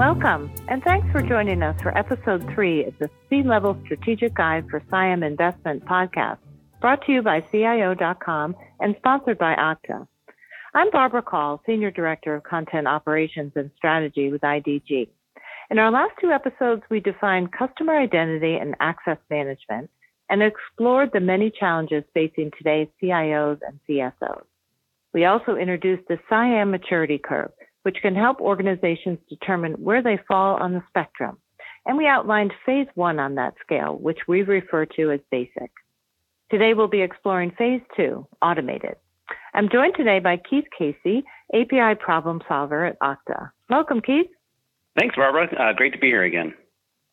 Welcome, and thanks for joining us for episode three of the C Level Strategic Guide for CIAM Investment podcast, brought to you by CIO.com and sponsored by Okta. I'm Barbara Call, Senior Director of Content Operations and Strategy with IDG. In our last two episodes, we defined customer identity and access management and explored the many challenges facing today's CIOs and CSOs. We also introduced the CIAM maturity curve, which can help organizations determine where they fall on the spectrum. And we outlined phase one on that scale, which we refer to as basic. Today we'll be exploring phase two, automated. I'm joined today by Keith Casey, API problem solver at Okta. Welcome, Keith. Thanks, Barbara. Uh, great to be here again.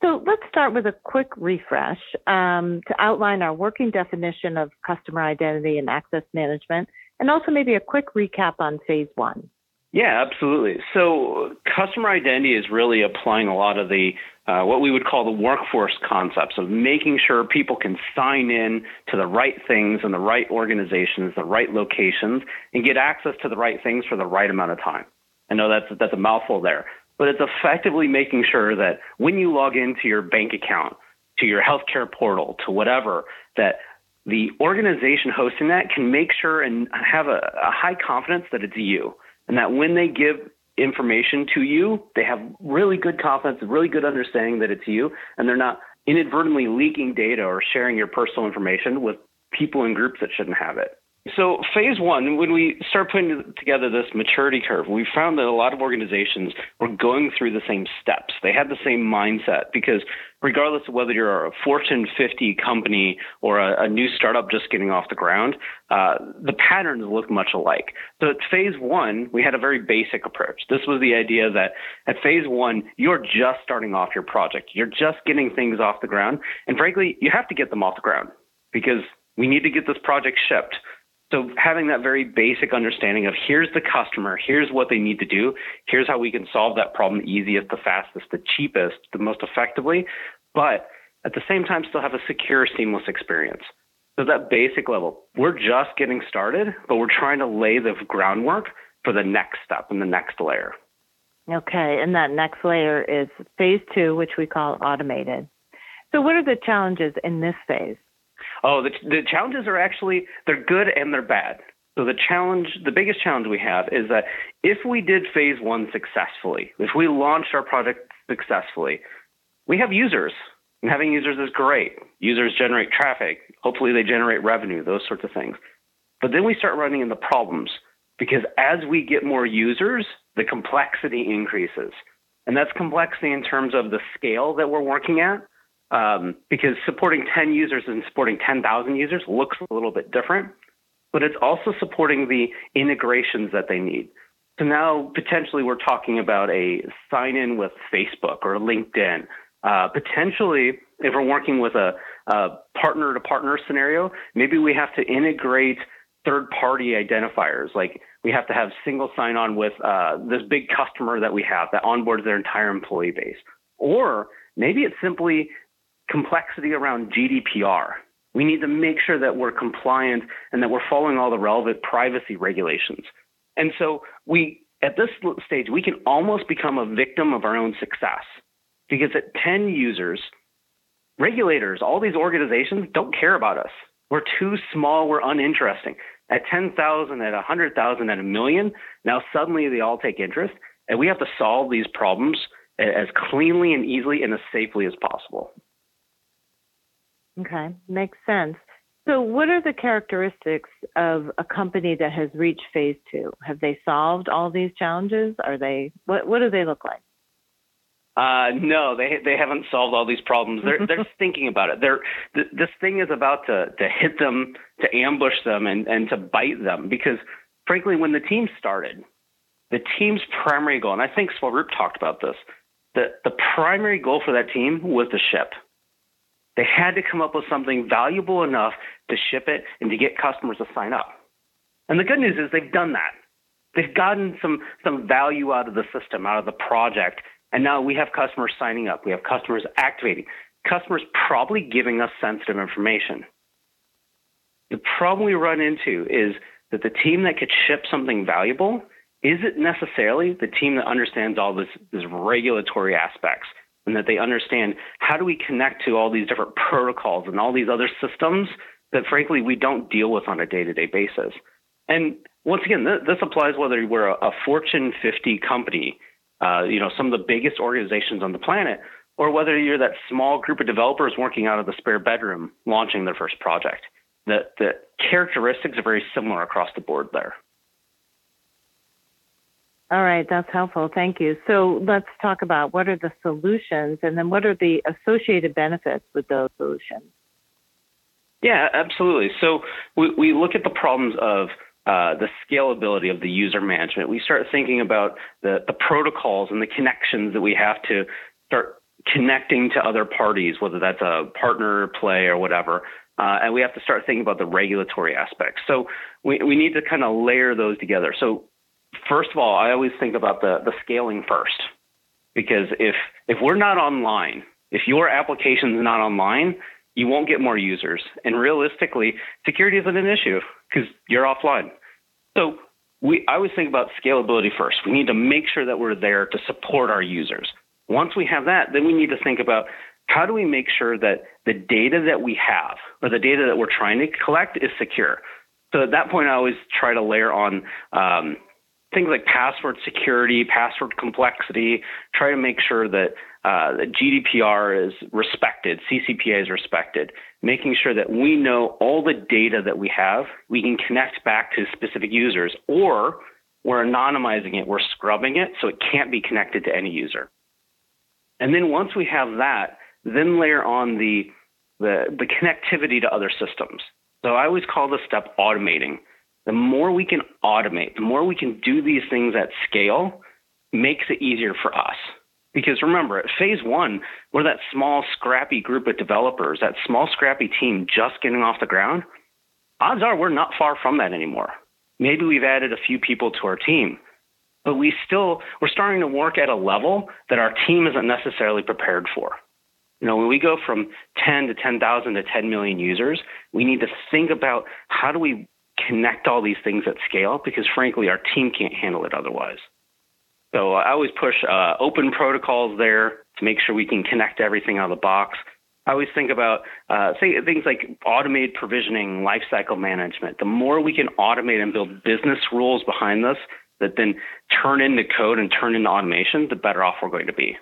So let's start with a quick refresh um, to outline our working definition of customer identity and access management, and also maybe a quick recap on phase one. Yeah, absolutely. So customer identity is really applying a lot of the uh, what we would call the workforce concepts of making sure people can sign in to the right things and the right organizations, the right locations, and get access to the right things for the right amount of time. I know that's that's a mouthful there, but it's effectively making sure that when you log into your bank account, to your healthcare portal, to whatever, that the organization hosting that can make sure and have a, a high confidence that it's you and that when they give information to you, they have really good confidence, really good understanding that it's you, and they're not inadvertently leaking data or sharing your personal information with people in groups that shouldn't have it. So, phase one, when we start putting together this maturity curve, we found that a lot of organizations were going through the same steps. They had the same mindset because, regardless of whether you're a Fortune 50 company or a, a new startup just getting off the ground, uh, the patterns look much alike. So, at phase one, we had a very basic approach. This was the idea that at phase one, you're just starting off your project, you're just getting things off the ground. And frankly, you have to get them off the ground because we need to get this project shipped. So having that very basic understanding of here's the customer, here's what they need to do, here's how we can solve that problem the easiest, the fastest, the cheapest, the most effectively, but at the same time still have a secure, seamless experience. So that basic level, we're just getting started, but we're trying to lay the groundwork for the next step and the next layer. Okay, and that next layer is phase two, which we call automated. So what are the challenges in this phase? Oh, the, the challenges are actually they're good and they're bad. So the challenge, the biggest challenge we have is that if we did phase one successfully, if we launched our product successfully, we have users. And having users is great. Users generate traffic. Hopefully they generate revenue, those sorts of things. But then we start running into problems because as we get more users, the complexity increases. And that's complexity in terms of the scale that we're working at um, because supporting 10 users and supporting 10,000 users looks a little bit different, but it's also supporting the integrations that they need. So now potentially we're talking about a sign in with Facebook or LinkedIn. Uh, potentially, if we're working with a partner to partner scenario, maybe we have to integrate third party identifiers. Like we have to have single sign on with uh, this big customer that we have that onboards their entire employee base. Or maybe it's simply complexity around GDPR. We need to make sure that we're compliant and that we're following all the relevant privacy regulations. And so we at this stage we can almost become a victim of our own success because at 10 users regulators all these organizations don't care about us we're too small we're uninteresting at 10,000 at 100,000 at a million now suddenly they all take interest and we have to solve these problems as cleanly and easily and as safely as possible Okay, makes sense. So, what are the characteristics of a company that has reached phase two? Have they solved all these challenges? Are they what? What do they look like? Uh, no, they they haven't solved all these problems. They're they're thinking about it. They're th- this thing is about to to hit them, to ambush them, and and to bite them. Because frankly, when the team started, the team's primary goal, and I think Swaroop talked about this, the the primary goal for that team was to ship. They had to come up with something valuable enough to ship it and to get customers to sign up. And the good news is they've done that. They've gotten some, some value out of the system, out of the project. And now we have customers signing up. We have customers activating. Customers probably giving us sensitive information. The problem we run into is that the team that could ship something valuable isn't necessarily the team that understands all this, this regulatory aspects and that they understand how do we connect to all these different protocols and all these other systems that frankly we don't deal with on a day-to-day basis. And once again, th- this applies whether we're a, a Fortune 50 company, uh, you know, some of the biggest organizations on the planet, or whether you're that small group of developers working out of the spare bedroom launching their first project. The, the characteristics are very similar across the board there. All right, that's helpful. Thank you. So let's talk about what are the solutions and then what are the associated benefits with those solutions? Yeah, absolutely. So we, we look at the problems of uh, the scalability of the user management. We start thinking about the, the protocols and the connections that we have to start connecting to other parties, whether that's a partner play or whatever. Uh, and we have to start thinking about the regulatory aspects. So we, we need to kind of layer those together. So first of all, I always think about the, the scaling first. Because if if we're not online, if your application is not online, you won't get more users. And realistically, security isn't an issue because you're offline. So we I always think about scalability first. We need to make sure that we're there to support our users. Once we have that, then we need to think about how do we make sure that the data that we have or the data that we're trying to collect is secure. So at that point, I always try to layer on um, things like password security, password complexity, try to make sure that, uh, GDPR is respected, CCPA is respected, making sure that we know all the data that we have, we can connect back to specific users, or we're anonymizing it, we're scrubbing it so it can't be connected to any user. And then once we have that, then layer on the, the, the connectivity to other systems. So I always call this step automating the more we can automate, the more we can do these things at scale, makes it easier for us. Because remember, at phase one, we're that small, scrappy group of developers, that small, scrappy team just getting off the ground. Odds are we're not far from that anymore. Maybe we've added a few people to our team, but we still we're starting to work at a level that our team isn't necessarily prepared for. You know, when we go from 10 to 10,000 to 10 million users, we need to think about how do we connect all these things at scale because frankly our team can't handle it otherwise. So I always push uh, open protocols there to make sure we can connect everything out of the box. I always think about uh, say, things like automated provisioning, lifecycle management. The more we can automate and build business rules behind this that then turn into code and turn into automation, the better off we're going to be.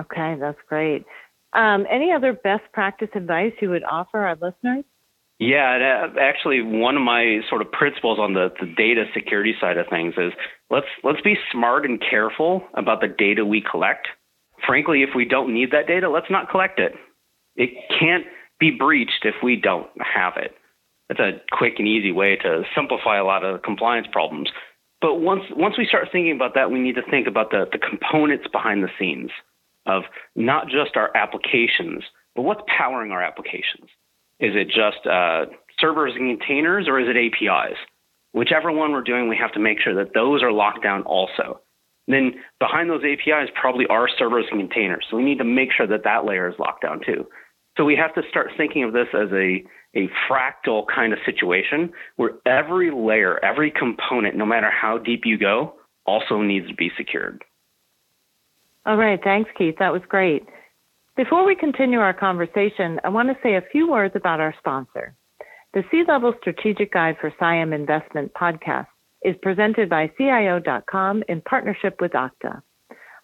Okay, that's great. Um, any other best practice advice you would offer our listeners? Yeah, uh, actually, one of my sort of principles on the, the data security side of things is let's let's be smart and careful about the data we collect. Frankly, if we don't need that data, let's not collect it. It can't be breached if we don't have it. That's a quick and easy way to simplify a lot of compliance problems. But once once we start thinking about that, we need to think about the, the components behind the scenes of not just our applications, but what's powering our applications. Is it just uh, servers and containers, or is it APIs? Whichever one we're doing, we have to make sure that those are locked down also. Then behind those APIs probably are servers and containers. So we need to make sure that that layer is locked down too. So we have to start thinking of this as a, a fractal kind of situation where every layer, every component, no matter how deep you go, also needs to be secured. All right. Thanks, Keith. That was great. Before we continue our conversation, I want to say a few words about our sponsor. The C Level Strategic Guide for CIAM Investment podcast is presented by CIO.com in partnership with Okta.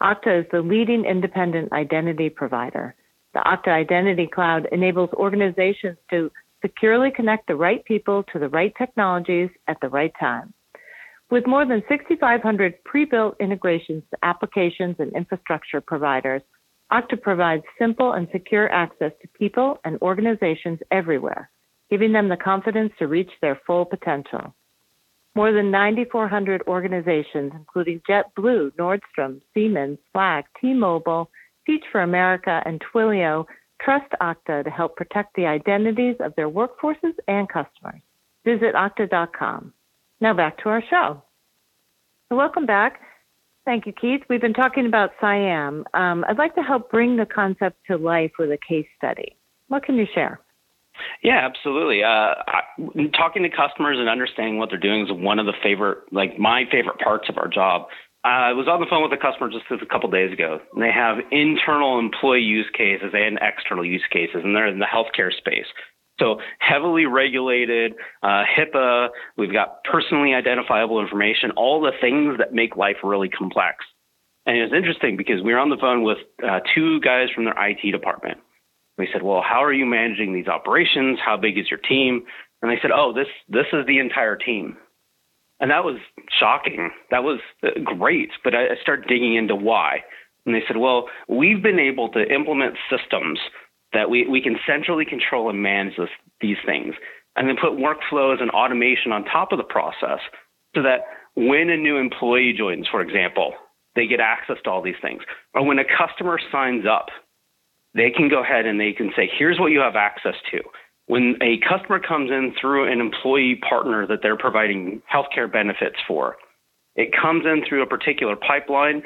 Okta is the leading independent identity provider. The Okta Identity Cloud enables organizations to securely connect the right people to the right technologies at the right time. With more than 6,500 pre-built integrations to applications and infrastructure providers, Okta provides simple and secure access to people and organizations everywhere, giving them the confidence to reach their full potential. More than 9,400 organizations, including JetBlue, Nordstrom, Siemens, Slack, T-Mobile, Teach for America, and Twilio, trust Okta to help protect the identities of their workforces and customers. Visit Okta.com. Now back to our show. Welcome back. Thank you, Keith. We've been talking about CIAM. Um, I'd like to help bring the concept to life with a case study. What can you share? Yeah, absolutely. Uh, I, talking to customers and understanding what they're doing is one of the favorite, like my favorite parts of our job. Uh, I was on the phone with a customer just a couple days ago. And they have internal employee use cases and external use cases, and they're in the healthcare space. So heavily regulated, uh, HIPAA. We've got personally identifiable information, all the things that make life really complex. And it's interesting because we were on the phone with uh, two guys from their IT department. We said, "Well, how are you managing these operations? How big is your team?" And they said, "Oh, this this is the entire team." And that was shocking. That was uh, great, but I started digging into why. And they said, "Well, we've been able to implement systems that we, we can centrally control and manage this, these things, and then put workflows and automation on top of the process so that when a new employee joins, for example, they get access to all these things. Or when a customer signs up, they can go ahead and they can say, here's what you have access to. When a customer comes in through an employee partner that they're providing healthcare benefits for, it comes in through a particular pipeline.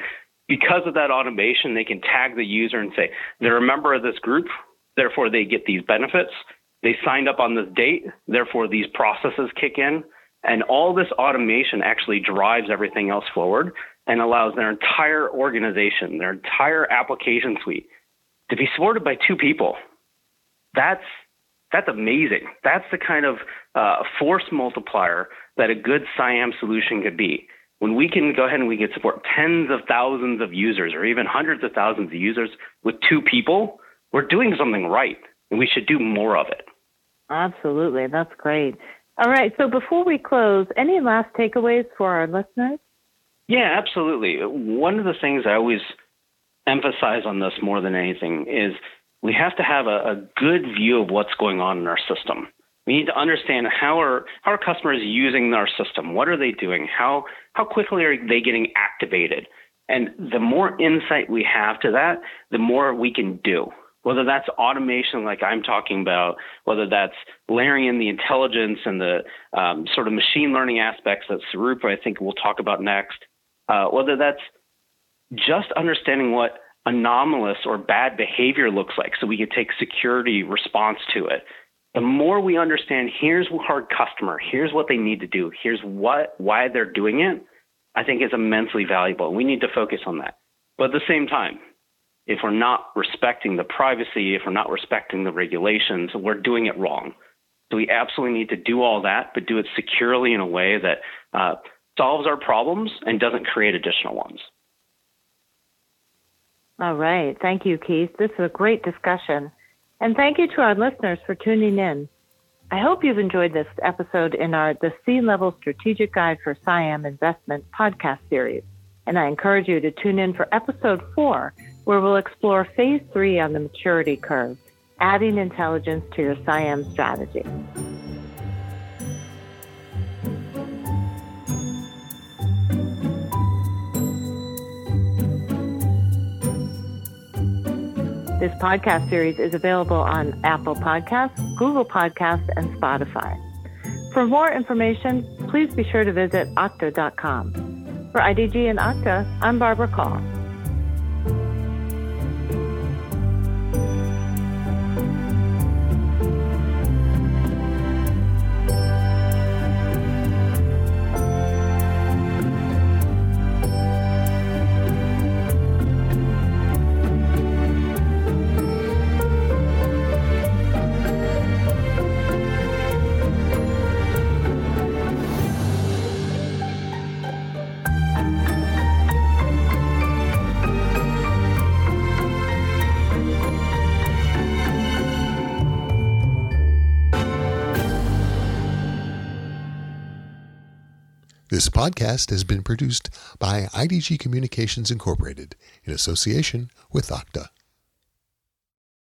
Because of that automation, they can tag the user and say, they're a member of this group, therefore they get these benefits. They signed up on this date, therefore these processes kick in. And all this automation actually drives everything else forward and allows their entire organization, their entire application suite to be supported by two people. That's that's amazing. That's the kind of uh, force multiplier that a good CIAM solution could be. When we can go ahead and we can support tens of thousands of users or even hundreds of thousands of users with two people, we're doing something right, and we should do more of it. Absolutely. That's great. All right. So before we close, any last takeaways for our listeners? Yeah, absolutely. One of the things I always emphasize on this more than anything is we have to have a, a good view of what's going on in our system. We need to understand how are how are customers using our system? What are they doing? How how quickly are they getting activated? And the more insight we have to that, the more we can do whether that's automation like I'm talking about, whether that's layering in the intelligence and the um, sort of machine learning aspects that Sarupa, I think, we'll talk about next, uh, whether that's just understanding what anomalous or bad behavior looks like so we can take security response to it. The more we understand, here's our hard customer, here's what they need to do, here's what why they're doing it, I think is immensely valuable. We need to focus on that. But at the same time, if we're not respecting the privacy, if we're not respecting the regulations, we're doing it wrong. So we absolutely need to do all that, but do it securely in a way that uh, solves our problems and doesn't create additional ones. All right. Thank you, Keith. This is a great discussion. And thank you to our listeners for tuning in. I hope you've enjoyed this episode in our The C Level Strategic Guide for CIAM Investment podcast series. And I encourage you to tune in for episode four, where we'll explore phase three on the maturity curve, adding intelligence to your CIAM strategy. This podcast series is available on Apple Podcasts, Google Podcasts, and Spotify. For more information, please be sure to visit okta.com. For IDG and Okta, I'm Barbara Call. Podcast has been produced by IDG Communications Incorporated in association with Okta.